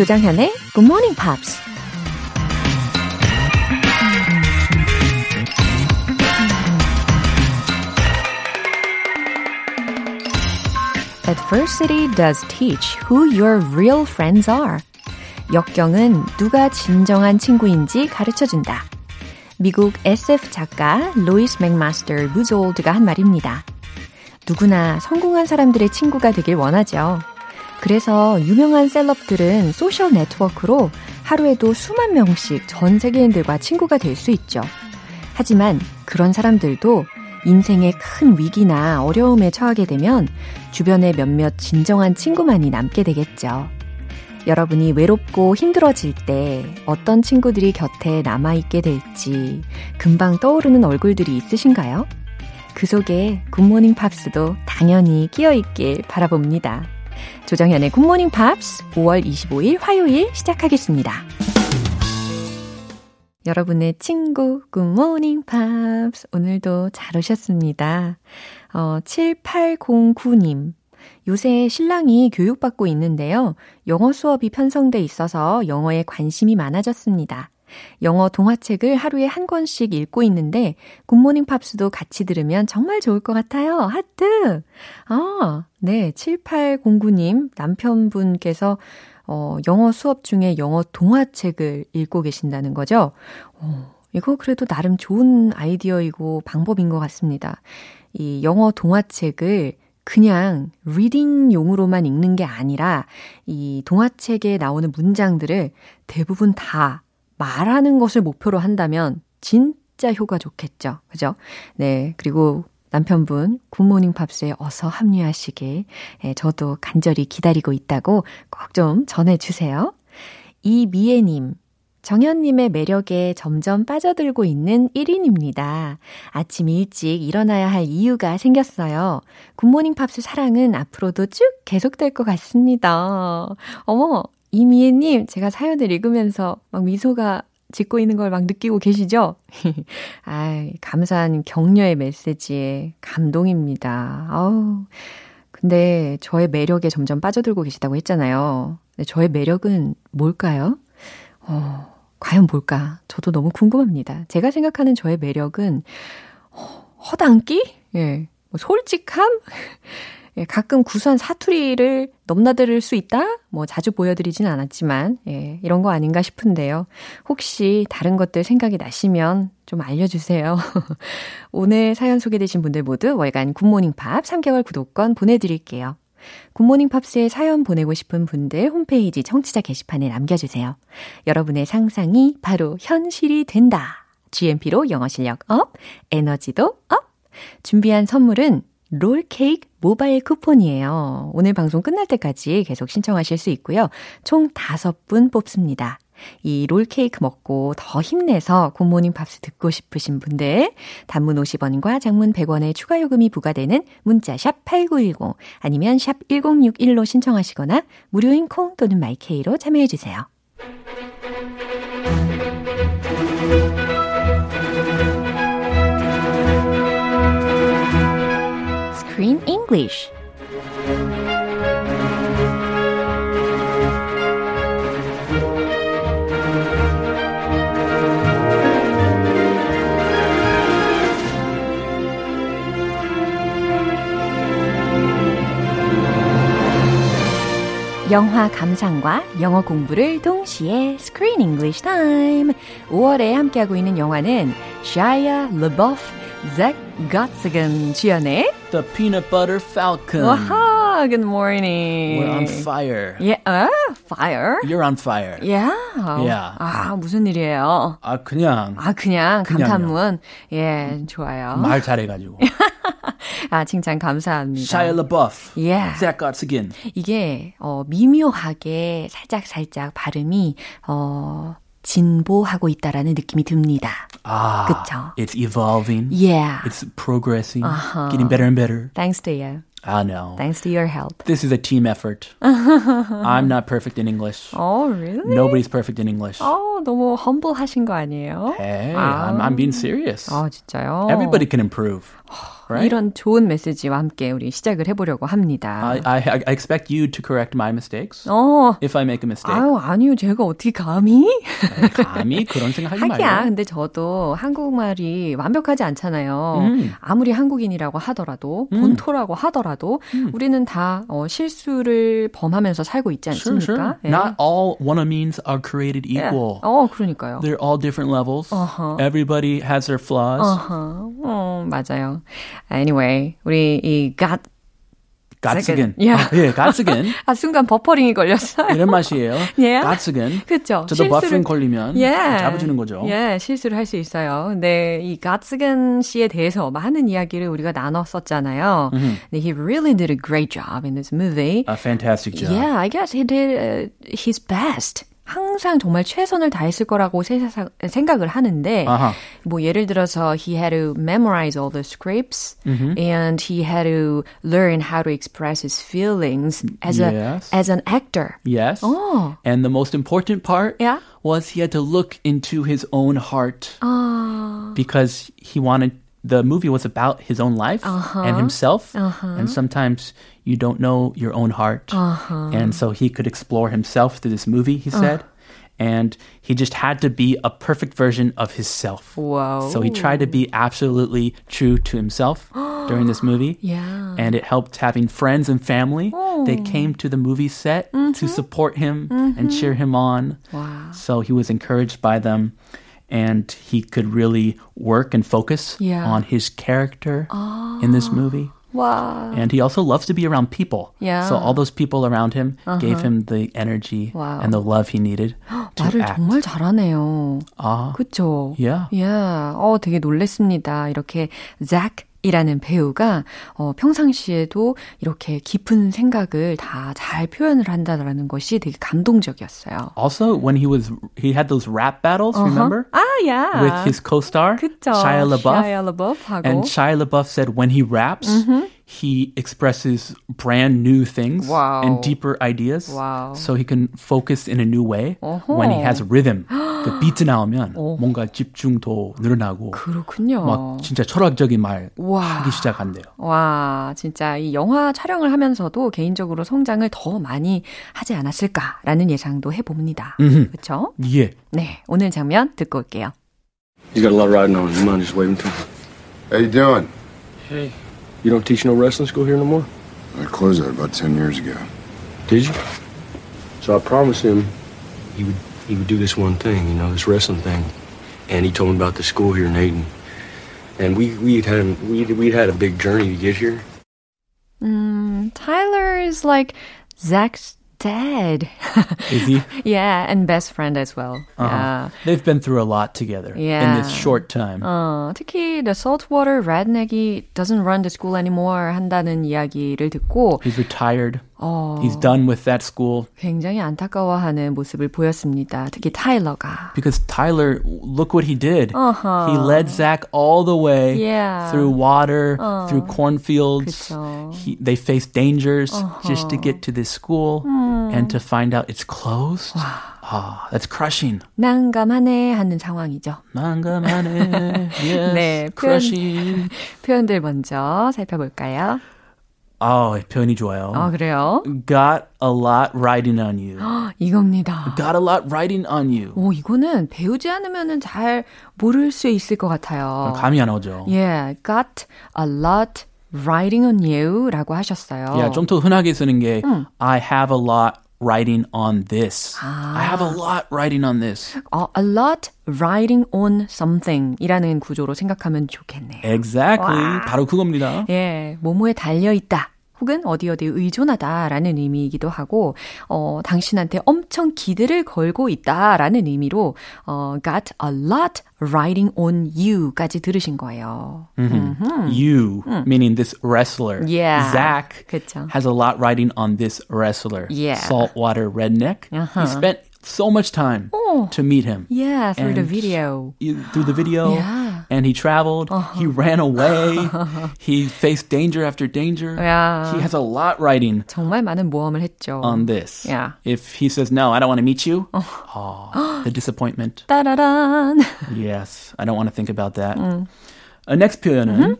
조장현의 Good Morning Pops. Adversity does teach who your real friends are. 역경은 누가 진정한 친구인지 가르쳐 준다. 미국 SF 작가 로이스 맥마스터 무졸드가 한 말입니다. 누구나 성공한 사람들의 친구가 되길 원하죠. 그래서 유명한 셀럽들은 소셜 네트워크로 하루에도 수만 명씩 전 세계인들과 친구가 될 수 있죠. 하지만 그런 사람들도 인생의 큰 위기나 어려움에 처하게 되면 주변에 몇몇 진정한 친구만이 남게 되겠죠. 여러분이 외롭고 힘들어질 때 어떤 친구들이 곁에 남아있게 될지 금방 떠오르는 얼굴들이 있으신가요? 그 속에 굿모닝 팝스도 당연히 끼어 있길 바라봅니다. 조정현의 굿모닝 팝스 5월 25일 화요일 시작하겠습니다. 여러분의 친구 굿모닝 팝스 오늘도 잘 오셨습니다. 어, 7809님 요새 신랑이 교육받고 있는데요. 영어 수업이 편성돼 있어서 영어에 관심이 많아졌습니다. 영어 동화책을 하루에 한 권씩 읽고 있는데 굿모닝 팝스도 같이 들으면 정말 좋을 것 같아요. 하트! 아, 네. 7809님 남편분께서 어, 영어 수업 중에 영어 동화책을 읽고 계신다는 거죠. 어, 이거 그래도 나름 좋은 아이디어이고 방법인 것 같습니다. 이 영어 동화책을 그냥 리딩용으로만 읽는 게 아니라 이 동화책에 나오는 문장들을 대부분 다 말하는 것을 목표로 한다면 진짜 효과 좋겠죠. 그죠? 네. 그리고 남편분 굿모닝 팝스에 어서 합류하시길 예, 저도 간절히 기다리고 있다고 꼭 좀 전해주세요. 이미애님, 정현님의 매력에 점점 빠져들고 있는 1인입니다. 아침 일찍 일어나야 할 이유가 생겼어요. 굿모닝 팝스 사랑은 앞으로도 쭉 계속될 것 같습니다. 어머, 이미애님, 제가 사연을 읽으면서 막 미소가 짓고 있는 걸 막 느끼고 계시죠? 아 감사한 격려의 메시지에 감동입니다. 아우. 근데 저의 매력에 점점 빠져들고 계시다고 했잖아요. 저의 매력은 뭘까요? 어, 과연 뭘까? 저도 너무 궁금합니다. 제가 생각하는 저의 매력은 어, 허당기? 예. 뭐 솔직함? 예, 가끔 구수한 사투리를 넘나들 수 있다? 뭐 자주 보여드리진 않았지만, 예, 이런 거 아닌가 싶은데요. 혹시 다른 것들 생각이 나시면 좀 알려주세요. 오늘 사연 소개되신 분들 모두 월간 굿모닝 팝스 3개월 구독권 보내드릴게요. 굿모닝 팝스에 사연 보내고 싶은 분들 홈페이지 청취자 게시판에 남겨주세요. 여러분의 상상이 바로 현실이 된다. GMP로 영어 실력 up, 에너지도 up! 준비한 선물은 롤케이크 모바일 쿠폰이에요. 오늘 방송 끝날 때까지 계속 신청하실 수 있고요. 총 5분 뽑습니다. 이 롤케이크 먹고 더 힘내서 굿모닝 팝스 듣고 싶으신 분들 단문 50원과 장문 100원의 추가 요금이 부과되는 문자 샵 8910 아니면 샵 1061로 신청하시거나 무료인 콩 또는 my K로 참여해 주세요. English Screen English Time. 5월에 함께하고 있는 영화는 Shia LaBeouf, Zach Gottsagen 주연의 The Peanut Butter Falcon. 와하, good morning. We're on fire. 예, 어? fire? You're on fire. Yeah. Yeah. 아, 무슨 일이에요? 아 그냥 아, 그냥. 감탄문. 예, 좋아요. 말 잘해가지고. 아, 칭찬 감사합니다. Shia LaBeouf. Yeah. Zach Gottsagen. 이게 어 미묘하게 살짝 살짝 발음이 어 진보하고 있다라는 느낌이 듭니다. 아, 그쵸. It's evolving. Yeah. It's progressing. Uh-huh. Getting better and better. Thanks to you. I know. Thanks to your help. This is a team effort. I'm not perfect in English. Oh, really? Nobody's perfect in English. 어, 너무 humble하신 거 아니에요? Hey, 아. I'm, I'm being serious. 아, 진짜요? Everybody can improve. Right? 이런 좋은 메시지와 함께 우리 시작을 해보려고 합니다. I, I, I expect you to correct my mistakes 어, if I make a mistake. 아유, 아니요. 제가 어떻게 감히? 감히 그런 생각하지 하기야. 말고. 근데 저도 한국말이 완벽하지 않잖아요. 음. 아무리 한국인이라고 하더라도, 본토라고 하더라도, 우리는 다 어, 실수를 범하면서 살고 있지 Sure, 않습니까? sure. Not all Wannamines are created 예. equal. 어, 그러니까요. They're all different levels. Uh-huh. Everybody has their flaws. 어허, 어, 맞아요. Anyway, 우리 이 Gott Gottsagen. Yeah. 예, Gottsagen. 아 순간 버퍼링이 걸렸어요. 이런 맛이에요. Yeah. Gottsagen. 그렇죠. 저도 버퍼링 걸리면 잡아주는 거죠. 예, 실수를 할 수 있어요. 근데 이 Gottsagen 씨에 대해서 많은 이야기를 우리가 나눴었잖아요. 근데 he really did a great job in this movie. A fantastic job. Yeah, I guess he did uh, his best. 항상 정말 최선을 다했을 거라고 세사- 생각을 하는데 아하. 뭐 예를 들어서 he had to memorize all the scripts and he had to learn how to express his feelings as Yes. a as an actor. Yes. Oh. And the most important part Yeah. was he had to look into his own heart 아, because he wanted the movie was about his own life and himself and sometimes you don't know your own heart uh-huh. and so he could explore himself through this movie he said uh-huh. and he just had to be a perfect version of himself Wow. so he tried to be absolutely true to himself during this movie yeah. and it helped having friends and family. They oh. came to the movie set to mm-hmm. support him and mm-hmm. cheer him on. Wow. So he was encouraged by them and he could really work and focus Yeah. on his character in this movie. 와. And he also loves to be around people. Yeah. So all those people around him gave him the energy Wow. and the love he needed to 말을 act. 정말 잘하네요. 아, 그쵸? Yeah. Yeah. 어, 되게 놀랬습니다. 이렇게 잭 이라는 배우가 어, 평상시에도 이렇게 깊은 생각을 다 잘 표현을 한다라는 것이 되게 감동적이었어요. Also, when he was he had those rap battles, remember? 아, 야. With his co-star 그쵸. Shia LaBeouf. Shia LaBeouf하고. And Shia LaBeouf said when he raps, he expresses brand new things Wow. and deeper ideas. Wow. So he can focus in a new way 어허. when he has rhythm. 그 비트 나오면 뭔가 집중도 늘어나고 그렇군요. 막 진짜 철학적인 말 와. 하기 시작한대요. 와, 진짜 이 영화 촬영을 하면서도 개인적으로 성장을 더 많이 하지 않았을까라는 예상도 해 봅니다. 그렇죠? 예. 네, 오늘 장면 듣고 올게요. He's got a lot riding on him. You mind just waving to him? How you doing? Hey. You don't teach no wrestling school here no more? I closed that about ten years ago. Did you? So I promised him he would he would do this one thing, you know, this wrestling thing. And he told me about the school here in Ayton. And we we'd had we we'd had a big journey to get here. 음, Tyler is like Zach's dad. Is he? yeah, and best friend as well. Uh-huh. Yeah. They've been through a lot together in Yeah. this short time. 어, 특히 the saltwater redneck이 doesn't run the school anymore 한다는 이야기를 듣고 He's retired. 어, He's done with that school 굉장히 안타까워하는 모습을 보였습니다. 특히 타일러가. because Tyler, look what he did. Uh-huh. He led Zach all the way Yeah. through water, through cornfields. 그쵸. He, they faced dangers just to get to this school And to find out it's closed. Ah, that's crushing. 난감하네 하는 상황이죠. 난감하네. Yes, 네, 표현- crushing. 표현들 먼저 살펴볼까요? 아, 표현이 좋아요. 아, 그래요? Got a lot riding on you. 이겁니다. Got a lot riding on you. 오, 이거는 배우지 않으면은 잘 모를 수 있을 것 같아요. 감이 안 오죠. Yeah, got a lot riding on you 라고 하셨어요. Yeah, 좀 더 흔하게 쓰는 게 I have a lot riding on this. I have a lot riding on this. 어, a lot riding on something 이라는 구조로 생각하면 좋겠네요. Exactly. 바로 그겁니다. 예, 뭐뭐에 달려 있다. 혹은 어디 어디에 의존하다라는 의미이기도 하고, 어, 당신한테 엄청 기대를 걸고 있다라는 의미로, 어, got a lot riding on you까지 들으신 거예요. You, meaning this wrestler. Yeah. Zach 그쵸. has a lot riding on this wrestler. Yeah. Saltwater redneck. Uh-huh. He spent so much time Oh. to meet him. Yeah, through the And video. you- Through the video. Yeah. Uh-huh. And he traveled. He ran away. he faced danger after danger. Yeah. He has a lot riding 정말 많은 모험을 했죠. on this. Yeah. If he says, no, I don't want to meet you. Oh, the disappointment. 따라란. Yes, I don't want to think about that. Mm. Uh, next 표현은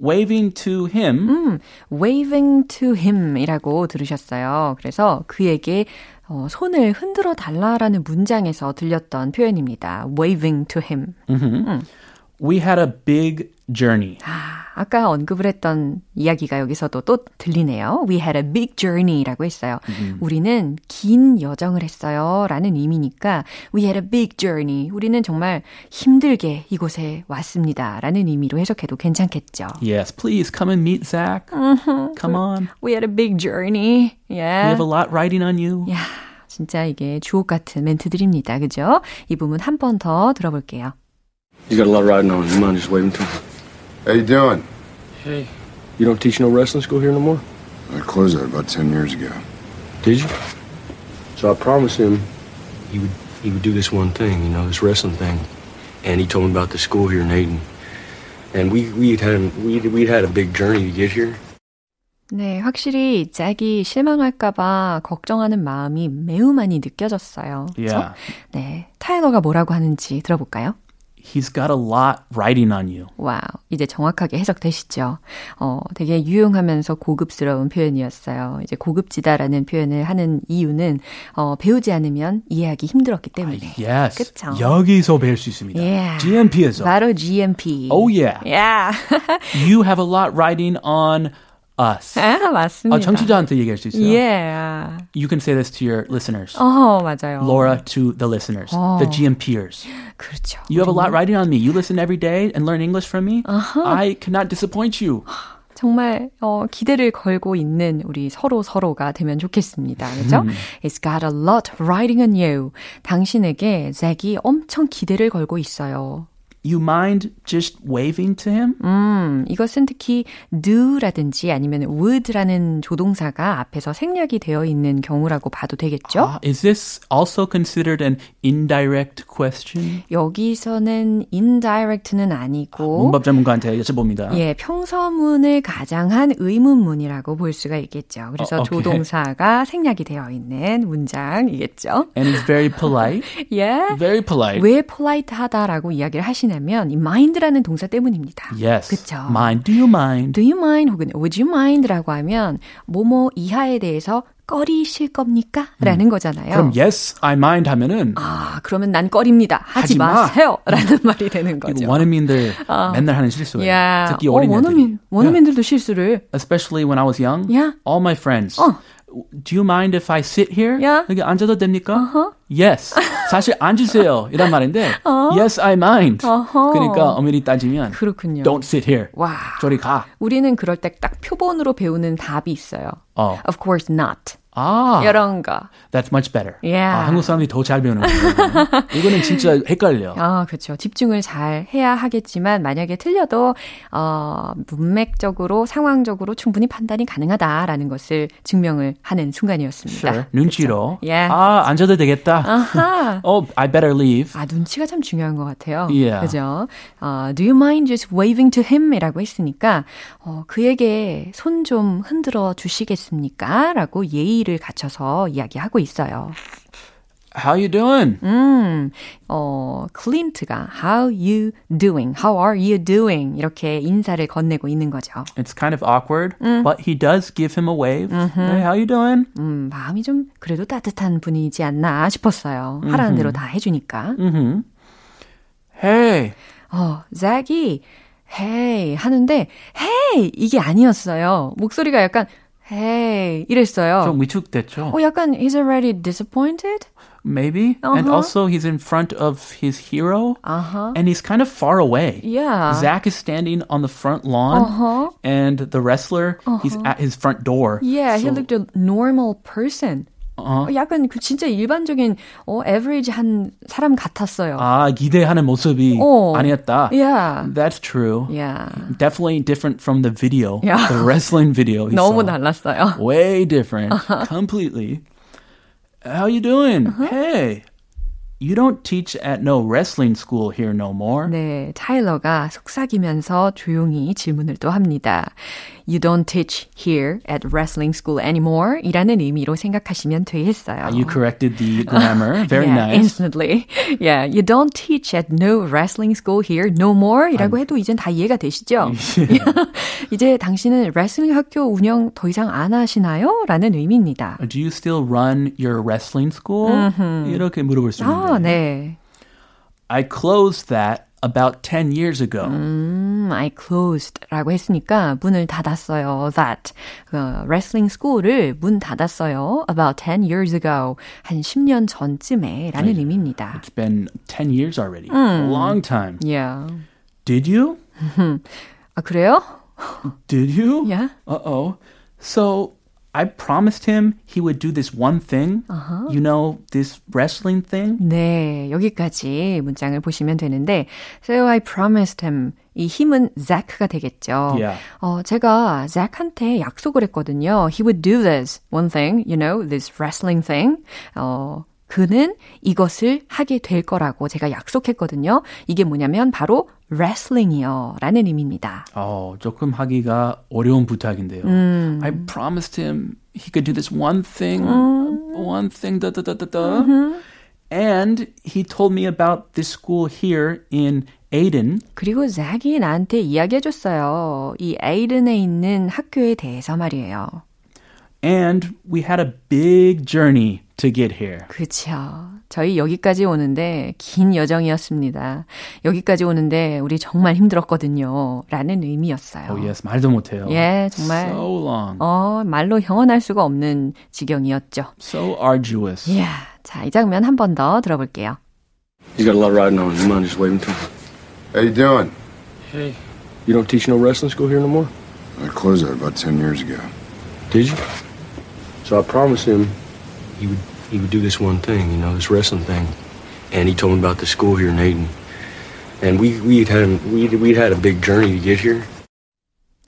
waving to him. 음, waving to him이라고 들으셨어요. 그래서 그에게 어, 손을 흔들어 달라라는 문장에서 들렸던 표현입니다. waving to him. Mm-hmm. 음. We had a big journey. 아, 아까 언급을 했던 이야기가 여기서도 또 들리네요. We had a big journey라고 했어요. 음. 우리는 긴 여정을 했어요. 라는 의미니까 We had a big journey. 우리는 정말 힘들게 이곳에 왔습니다. 라는 의미로 해석해도 괜찮겠죠. Yes, please come and meet Zach. Come on. We had a big journey. Yeah. We have a lot riding on you. 야, 진짜 이게 주옥 같은 멘트들입니다. 그죠? 이 부분 한 번 더 들어볼게요. You got a lot riding on. You mind just waving to him? How you doing? Hey. You don't teach no wrestling school here no more? I closed that about ten years ago. Did you? So I promised him he would he would do this one thing, you know, this wrestling thing. And he told me about the school here in Ayton. And we we'd had we'd we'd had a big journey to get here. 네, 확실히 잭이 실망할까봐 걱정하는 마음이 매우 많이 느껴졌어요. 그렇죠? Yeah. 네, 타일러가 뭐라고 하는지 들어볼까요? He's got a lot riding on you. 와우, 이제 정확하게 해석되시죠? 어, 되게 유용하면서 고급스러운 표현이었어요. 이제 고급지다라는 표현을 하는 이유는 어, 배우지 않으면 이해하기 힘들었기 때문에. Yes. 그쵸? 여기서 배울 수 있습니다. Yeah. GMP에서. 바로 GMP. Oh yeah. Yeah. You have a lot riding on us. 아, 맞습니다. 아, 청취자한테 얘기할 수 있어요. Yeah. You can say this to your listeners. 어, 맞아요. Laura to the listeners, 어. the GMPers. 그렇죠. You have a lot riding on me. You listen every day and learn English from me. Uh-huh. I cannot disappoint you. 정말 어, 기대를 걸고 있는 우리 서로 서로가 되면 좋겠습니다. 그렇죠? It's got a lot riding on you. 당신에게 잭이 엄청 기대를 걸고 있어요. You mind just waving to him? 음, 이것은 특히 do라든지 아니면 would라는 조동사가 앞에서 생략이 되어 있는 경우라고 봐도 되겠죠? Uh, is this also considered an indirect question? 여기서는 indirect는 아니고 문법 전문가한테 여쭤봅니다. 예, 평서문을 가장한 의문문이라고 볼 수가 있겠죠. 그래서 어. 조동사가 생략이 되어 있는 문장이겠죠. And he's very polite. 예. Very polite. 왜 polite하다라고 이야기를 하시 냐면 이 mind라는 동사 때문입니다. Yes. 그쵸. Mind. Do you mind? Do you mind 혹은 would you mind라고 하면 뭐뭐 이하에 대해서 꺼리실 겁니까? 라는 거잖아요. 그럼 yes, I mind 하면은 아, 그러면 난 꺼립니다. 하지, 하지 마. 마세요. 라는 말이 되는 거죠. 이거 원어민들 맨날 하는 실수예요. 야, 특히 어, 어린 원어민, 원어민들도 실수를. Especially when I was young. Yeah. All my friends. 어. Do you mind if I sit here? Yeah. 여기 앉아도 됩니까? Yes. 사실 앉으세요. 이란 말인데 Yes, I mind. 어허. 그러니까 엄밀히 따지면 그렇군요. Don't sit here. 와. 저리 가. 우리는 그럴 때 딱 표본으로 배우는 답이 있어요. 어. Of course not. 아. 이런 거. That's much better. Yeah. 아, 한국 사람들이 더 잘 배우는 거예요. 이거는 진짜 헷갈려. 아, 그렇죠. 집중을 잘 해야 하겠지만 만약에 틀려도 어, 문맥적으로 상황적으로 충분히 판단이 가능하다라는 것을 증명을 하는 순간이었습니다. Sure. 눈치로. Yeah. 아, 앉아도 되겠다. 아하. Oh, I better leave. 아, 눈치가 참 중요한 것 같아요. Yeah. 그죠? 어, do you mind just waving to him? 이라고 했으니까, 어, 그에게 손 좀 흔들어 주시겠습니까? 라고 예의 를 갖춰서 이야기하고 있어요. How you doing? 음, 어, 클린트가 how you doing? How are you doing? 이렇게 인사를 건네고 있는 거죠. It's kind of awkward, but he does give him a wave. Hey, how you doing? 음, 마음이 좀 그래도 따뜻한 분이지 않나 싶었어요. 하라는 대로 다 해주니까. Mm-hmm. Hey, 어, 잭이 hey 하는데 hey 이게 아니었어요. 목소리가 약간 hey 이랬어요. 좀 위축됐죠? 어, 약간 he's already disappointed? Maybe. And Uh-huh. also he's in front of his hero. Uh-huh. And he's kind of far away. Yeah. Zach is standing on the front lawn. Uh-huh. And the wrestler, he's at his front door. Yeah, he So- looked a normal person. 어. 어, 약간 그 진짜 일반적인 어 average 한 사람 같았어요. 아, 기대하는 모습이 어. 아니었다. Yeah. That's true. Yeah. Definitely different from the video. Yeah. The wrestling video. 너무. 달랐어요. Way different. Completely. How you doing? Uh-huh. Hey. You don't teach at no wrestling school here no more. 네, 타일러가 속삭이면서 조용히 질문을 또 합니다. You don't teach here at wrestling school anymore 이라는 의미로 생각하시면 되겠어요. You corrected the grammar. Very yeah, nice. Instantly. Yeah, you don't teach at no wrestling school here no more 이라고 해도 이젠 다 이해가 되시죠? 이제 당신은 레슬링 학교 운영 더 이상 안 하시나요? 라는 의미입니다. Do you still run your wrestling school? 이렇게 물어볼 수 있는데. 아, 네. I closed that about 10 years ago. 음, I closed라고 했으니까 문을 닫았어요. That 그 레슬링 스쿨을 문 닫았어요. About 10 years ago. 한 10년 전쯤에라는 의미입니다. It's been 10 years already. A long time. Yeah. Did you? 아 그래요? Did you? Yeah. Uh-oh. So I promised him he would do this one thing. Uh-huh. You know, this wrestling thing. 네, 여기까지 문장을 보시면 되는데, so I promised him. 이 힘은 Zach가 되겠죠. Yeah. 어, 제가 Zach한테 약속을 했거든요. He would do this one thing, you know, this wrestling thing. 어, 그는 이것을 하게 될 거라고 제가 약속했거든요. 이게 뭐냐면 바로 wrestling이요. 라는 의미입니다. 어, 조금 하기가 어려운 부탁인데요. 음. I promised him he could do this one thing, one thing, da da da da da. And he told me about this school here in Aiden. 그리고 잭이 나한테 이야기해줬어요. 이 에이든에 있는 학교에 대해서 말이에요. And we had a big journey to get here. 그쵸. 저희 여기까지 오는데 긴 여정이었습니다. 여기까지 오는데 우리 정말 힘들었거든요. 라는 의미였어요. Oh yes, 말도 못해요. 예, 정말. So long. 어, 말로 형언할 수가 없는 지경이었죠. So arduous. 이야, 자, 이 장면 한 번 더 들어볼게요. He's got a lot riding on. You mind just waving to him? How you doing? Hey. You don't teach no wrestling school here no more? I closed that about 10 years ago. Did you? So I promised him he would he would do this one thing, you know, this wrestling thing. And he told me about the school here in Aiden. And we we had we we had a big journey to get here.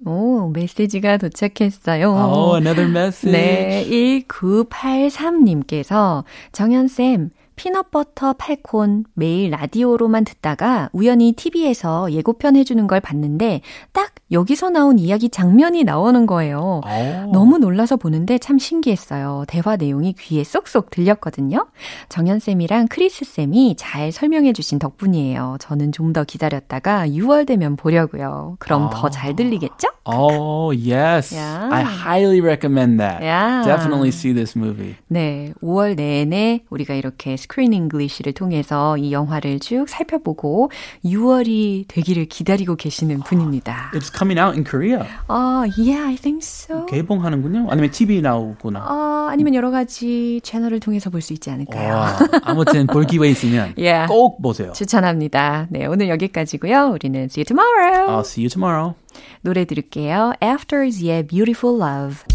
오, 메시지가 도착했어요. Oh, another message. 네, 1983님께서 정현쌤, 피넛버터 팔콘 매일 라디오로만 듣다가 우연히 TV에서 예고편 해주는 걸 봤는데 딱 여기서 나온 이야기 장면이 나오는 거예요. 오. 너무 놀라서 보는데 참 신기했어요. 대화 내용이 귀에 쏙쏙 들렸거든요. 정현쌤이랑 크리스쌤이 잘 설명해주신 덕분이에요. 저는 좀 더 기다렸다가 6월 되면 보려고요. 그럼 더잘 들리겠죠? Oh, yes. Yeah. I highly recommend that. Yeah. Definitely see this movie. 네, 5월 내내 우리가 이렇게 Screen English를 통해서 이 영화를 쭉 살펴보고 6월이 되기를 기다리고 계시는 분입니다. It's coming out in Korea. 아, yeah, I think so. 개봉하는군요. 아니면 TV 나오구나. 아, 아니면 여러 가지 채널을 통해서 볼 수 있지 않을까요? 와, 아무튼 볼 기회 있으면 Yeah. 꼭 보세요. 추천합니다. 네, 오늘 여기까지고요. 우리는 see you tomorrow. I'll see you tomorrow. 노래 들을게요. Afters의 Beautiful Love.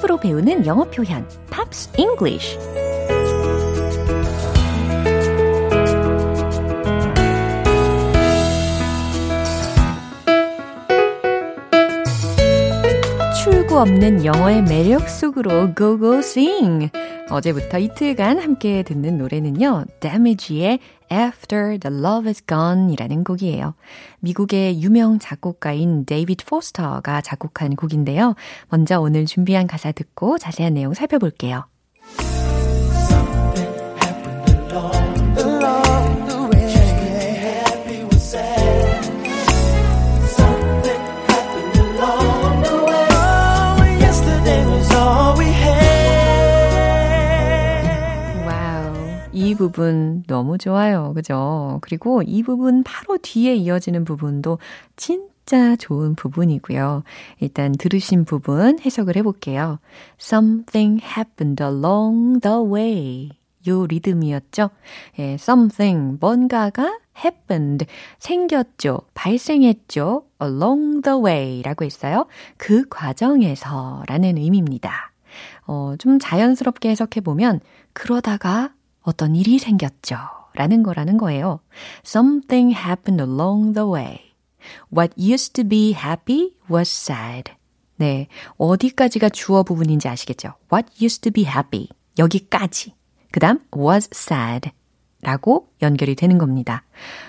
팝으로 배우는 영어 표현 Pops English 출구 없는 영어의 매력 속으로 go go sing 어제부터 이틀간 함께 듣는 노래는요 Damage의 After the Love is Gone 이라는 곡이에요. 미국의 유명 작곡가인 데이비드 포스터가 작곡한 곡인데요. 먼저 오늘 준비한 가사 듣고 자세한 내용 살펴볼게요. 부분 너무 좋아요. 그죠? 그리고 이 부분 바로 뒤에 이어지는 부분도 진짜 좋은 부분이고요. 일단 들으신 부분 해석을 해볼게요. Something happened along the way. 요 리듬이었죠. 예, something, 뭔가가 happened, 생겼죠, 발생했죠, along the way 라고 했어요. 그 과정에서 라는 의미입니다. 어, 좀 자연스럽게 해석해보면, 그러다가 어떤 일이 생겼죠. 라는 거라는 거예요. Something happened along the way. What used to be happy was sad. 네. 어디까지가 주어 부분인지 아시겠죠? What used to be happy. 여기까지. 그 다음, was sad. 라고 연결이 되는 겁니다.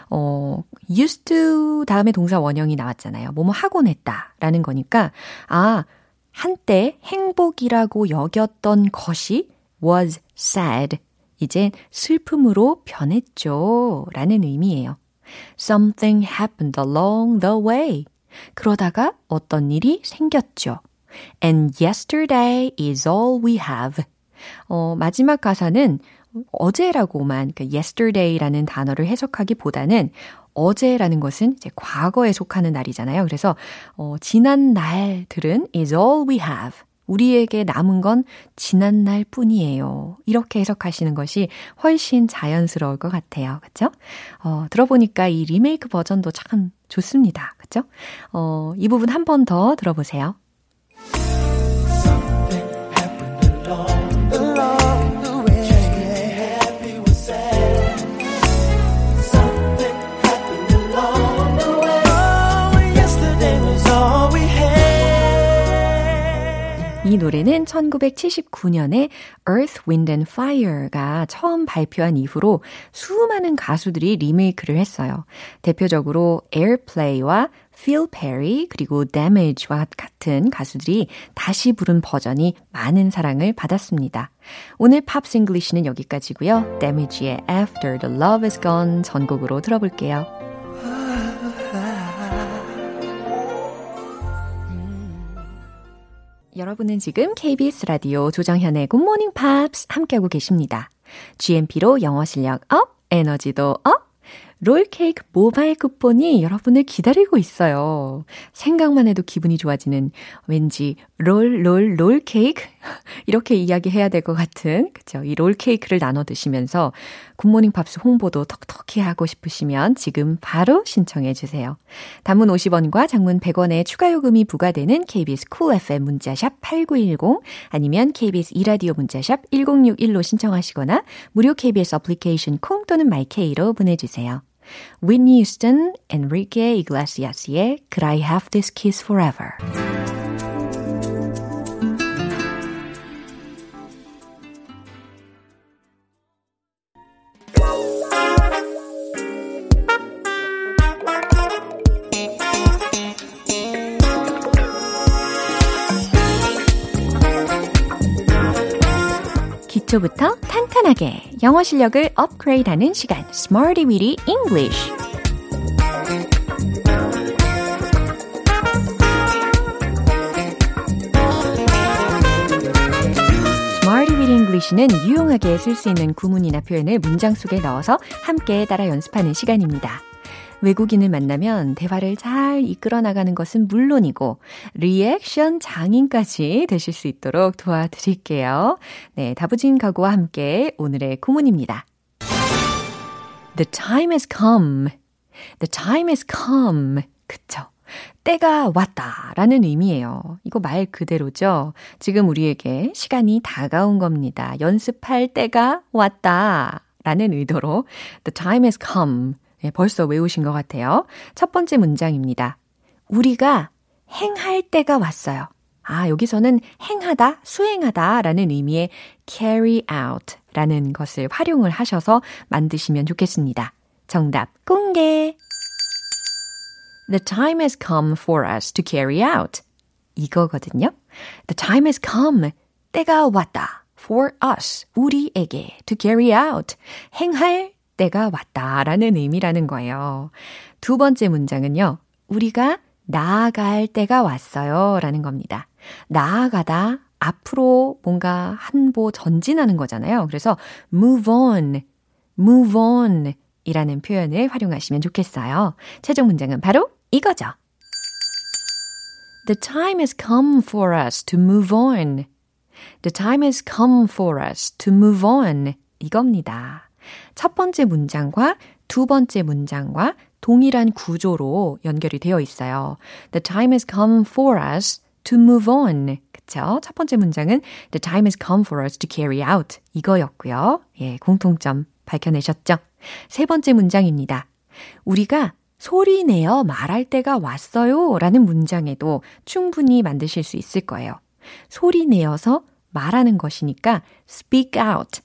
어, used to 다음에 동사 원형이 나왔잖아요. 뭐뭐 하곤 했다. 라는 거니까, 아, 한때 행복이라고 여겼던 것이 was sad. 이제 슬픔으로 변했죠. 라는 의미예요. Something happened along the way. 그러다가 어떤 일이 생겼죠. And yesterday is all we have. 어, 마지막 가사는 어제라고만 그 yesterday라는 단어를 해석하기보다는 어제라는 것은 이제 과거에 속하는 날이잖아요. 그래서 어, 지난 날들은 is all we have. 우리에게 남은 건 지난 날 뿐이에요. 이렇게 해석하시는 것이 훨씬 자연스러울 것 같아요. 그쵸? 어, 들어보니까 이 리메이크 버전도 참 좋습니다. 그쵸? 어, 이 부분 한 번 더 들어보세요. 이 노래는 1979년에 Earth, Wind and Fire가 처음 발표한 이후로 수많은 가수들이 리메이크를 했어요. 대표적으로 Airplay와 Phil Perry 그리고 Damage와 같은 가수들이 다시 부른 버전이 많은 사랑을 받았습니다. 오늘 Pops English는 여기까지고요. Damage의 After the Love is Gone 전곡으로 들어볼게요. 여러분은 지금 KBS 라디오 조정현의 굿모닝 팝스 함께하고 계십니다. GMP로 영어 실력 up, 에너지도 up, 롤케이크 모바일 쿠폰이 여러분을 기다리고 있어요. 생각만 해도 기분이 좋아지는 왠지 롤, 롤, 롤 케이크? 이렇게 이야기해야 될 것 같은, 그쵸. 이 롤 케이크를 나눠 드시면서 굿모닝 팝스 홍보도 톡톡히 하고 싶으시면 지금 바로 신청해 주세요. 단문 50원과 장문 100원의 추가 요금이 부과되는 KBS cool cool FM 문자샵 8910 아니면 KBS 이라디오 문자샵 1061로 신청하시거나 무료 KBS 어플리케이션 콩 또는 마이케이로 보내주세요. Whitney Houston, Enrique Iglesias의 Could I Have This Kiss Forever? 기초부터 탄탄하게 영어 실력을 업그레이드하는 시간 Smarty Weedy English English는 유용하게 쓸 수 있는 구문이나 표현을 문장 속에 넣어서 함께 따라 연습하는 시간입니다. 외국인을 만나면 대화를 잘 이끌어 나가는 것은 물론이고 리액션 장인까지 되실 수 있도록 도와드릴게요. 네, 다부진 가구와 함께 오늘의 구문입니다. The time has come. The time has come. 그쵸. 때가 왔다 라는 의미예요. 이거 말 그대로죠. 지금 우리에게 시간이 다가온 겁니다. 연습할 때가 왔다 라는 의도로 The time has come. 네, 벌써 외우신 것 같아요. 첫 번째 문장입니다. 우리가 행할 때가 왔어요. 아, 여기서는 행하다, 수행하다 라는 의미의 carry out 라는 것을 활용을 하셔서 만드시면 좋겠습니다. 정답 공개! The time has come for us to carry out. 이거거든요. The time has come. 때가 왔다. For us. 우리에게. To carry out. 행할 때가 왔다라는 의미라는 거예요. 두 번째 문장은요. 우리가 나아갈 때가 왔어요. 라는 겁니다. 나아가다, 앞으로 뭔가 한 보 전진하는 거잖아요. 그래서 move on, move on 이라는 표현을 활용하시면 좋겠어요. 최종 문장은 바로 이거죠. The time has come for us to move on. The time has come for us to move on. 이겁니다. 첫 번째 문장과 두 번째 문장과 동일한 구조로 연결이 되어 있어요. The time has come for us to move on. 그쵸? 첫 번째 문장은 The time has come for us to carry out. 이거였고요. 예, 공통점 밝혀내셨죠? 세 번째 문장입니다. 우리가 소리 내어 말할 때가 왔어요. 라는 문장에도 충분히 만드실 수 있을 거예요. 소리 내어서 말하는 것이니까 speak out.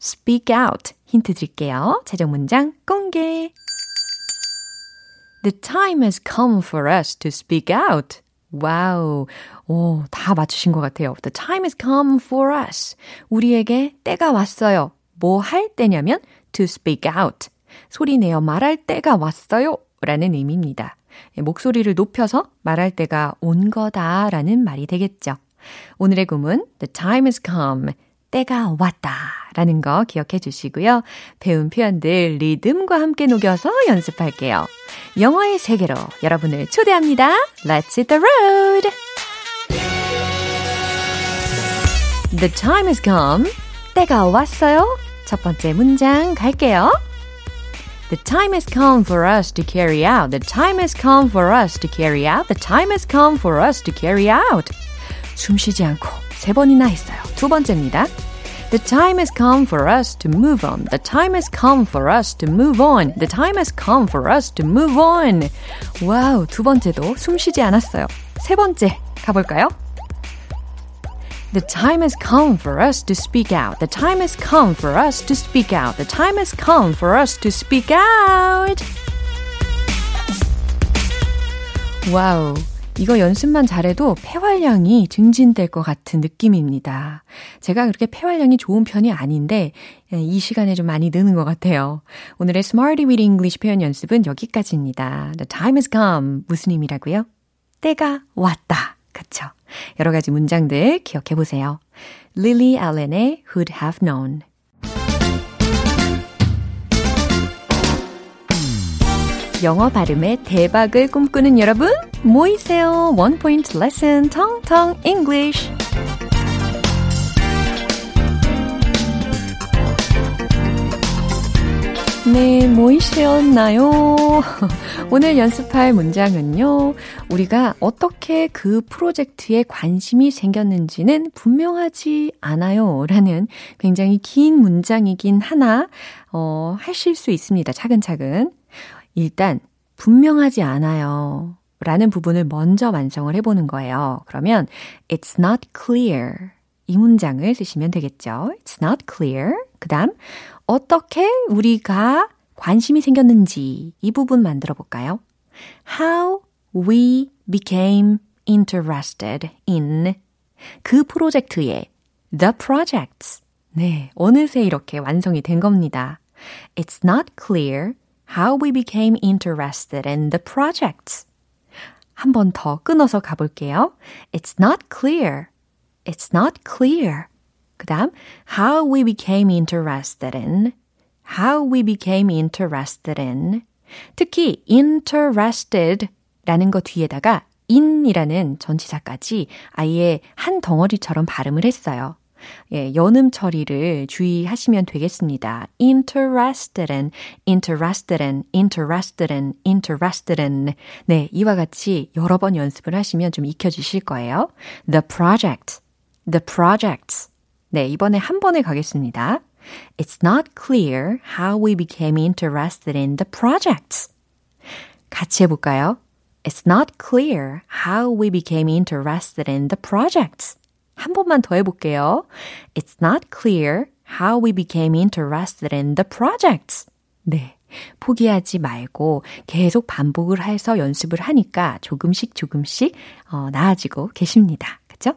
Speak out. 힌트 드릴게요. 최종 문장 공개. The time has come for us to speak out. 와우. 오, 다 맞추신 것 같아요. The time has come for us. 우리에게 때가 왔어요. 뭐 할 때냐면 to speak out. 소리 내어 말할 때가 왔어요. 라는 의미입니다. 목소리를 높여서 말할 때가 온 거다 라는 말이 되겠죠. 오늘의 구문 The time has come. 때가 왔다. 라는 거 기억해 주시고요. 배운 표현들 리듬과 함께 녹여서 연습할게요. 영어의 세계로 여러분을 초대합니다. Let's hit the road! The time has come. 때가 왔어요. 첫 번째 문장 갈게요. The time has come for us to carry out. The time has come for us to carry out. The time has come for us to carry out. 숨 쉬지 않고 세 번이나 했어요. 두 번째입니다. The time has come for us to move on. The time has come for us to move on. The time has come for us to move on. 와우, 두 번째도 숨 쉬지 않았어요. 세 번째 가볼까요? The time has come for us to speak out. The time has come for us to speak out. The time has come for us to speak out. 와우. 이거 연습만 잘해도 폐활량이 증진될 것 같은 느낌입니다. 제가 그렇게 폐활량이 좋은 편이 아닌데 이 시간에 좀 많이 느는 것 같아요. 오늘의 Smarty with English 표현 연습은 여기까지입니다. The time has come 무슨 의미라고요? 때가 왔다. 그쵸? 여러 가지 문장들 기억해 보세요. Lily Allen의 Who'd Have Known 영어 발음의 대박을 꿈꾸는 여러분 모이세요. 원 포인트 레슨 텅텅 English 네, 모이셨나요? 오늘 연습할 문장은요, 우리가 어떻게 그 프로젝트에 관심이 생겼는지는 분명하지 않아요. 라는 굉장히 긴 문장이긴 하나, 어, 하실 수 있습니다. 차근차근. 일단, 분명하지 않아요. 라는 부분을 먼저 완성을 해보는 거예요. 그러면, it's not clear. 이 문장을 쓰시면 되겠죠. It's not clear. 그 다음, 어떻게 우리가 관심이 생겼는지 이 부분 만들어 볼까요? How we became interested in 그 프로젝트에 the projects. 네, 어느새 이렇게 완성이 된 겁니다. It's not clear how we became interested in the projects. 한 번 더 끊어서 가볼게요. It's not clear. It's not clear. 그 다음, how we became interested in, how we became interested in. 특히 interested 라는 거 뒤에다가 in이라는 전치사까지 아예 한 덩어리처럼 발음을 했어요. 예, 연음 처리를 주의하시면 되겠습니다. interested in, interested in, interested in, interested in. 네, 이와 같이 여러 번 연습을 하시면 좀 익혀지실 거예요. The project, the projects. 네, 이번에 한 번에 가겠습니다. It's not clear how we became interested in the projects. 같이 해볼까요? It's not clear how we became interested in the projects. 한 번만 더 해볼게요. It's not clear how we became interested in the projects. 네. 포기하지 말고 계속 반복을 해서 연습을 하니까 조금씩 조금씩 어, 나아지고 계십니다. 그죠?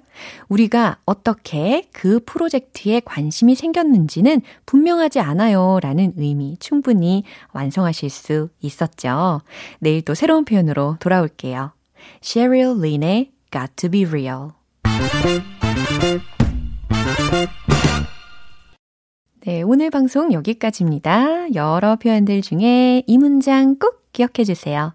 우리가 어떻게 그 프로젝트에 관심이 생겼는지는 분명하지 않아요. 라는 의미 충분히 완성하실 수 있었죠. 내일 또 새로운 표현으로 돌아올게요. Sheryl Lynn의 Got to be Real. 네, 오늘 방송 여기까지입니다. 여러 표현들 중에 이 문장 꼭 기억해 주세요.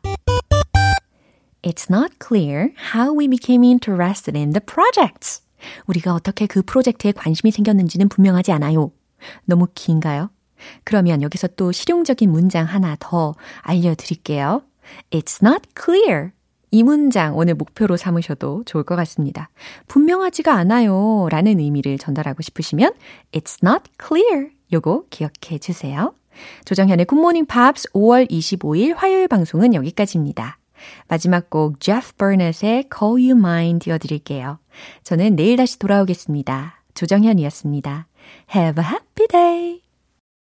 It's not clear how we became interested in the projects. 우리가 어떻게 그 프로젝트에 관심이 생겼는지는 분명하지 않아요. 너무 긴가요? 그러면 여기서 또 실용적인 문장 하나 더 알려드릴게요. It's not clear. 이 문장 오늘 목표로 삼으셔도 좋을 것 같습니다. 분명하지가 않아요 라는 의미를 전달하고 싶으시면 It's not clear. 요거 기억해 주세요. 조정현의 굿모닝 팝스 5월 25일 화요일 방송은 여기까지입니다. 마지막 곡 Jeff Burnett의 Call You Mine 띄워드릴게요. 저는 내일 다시 돌아오겠습니다. 조정현이었습니다. Have a happy day!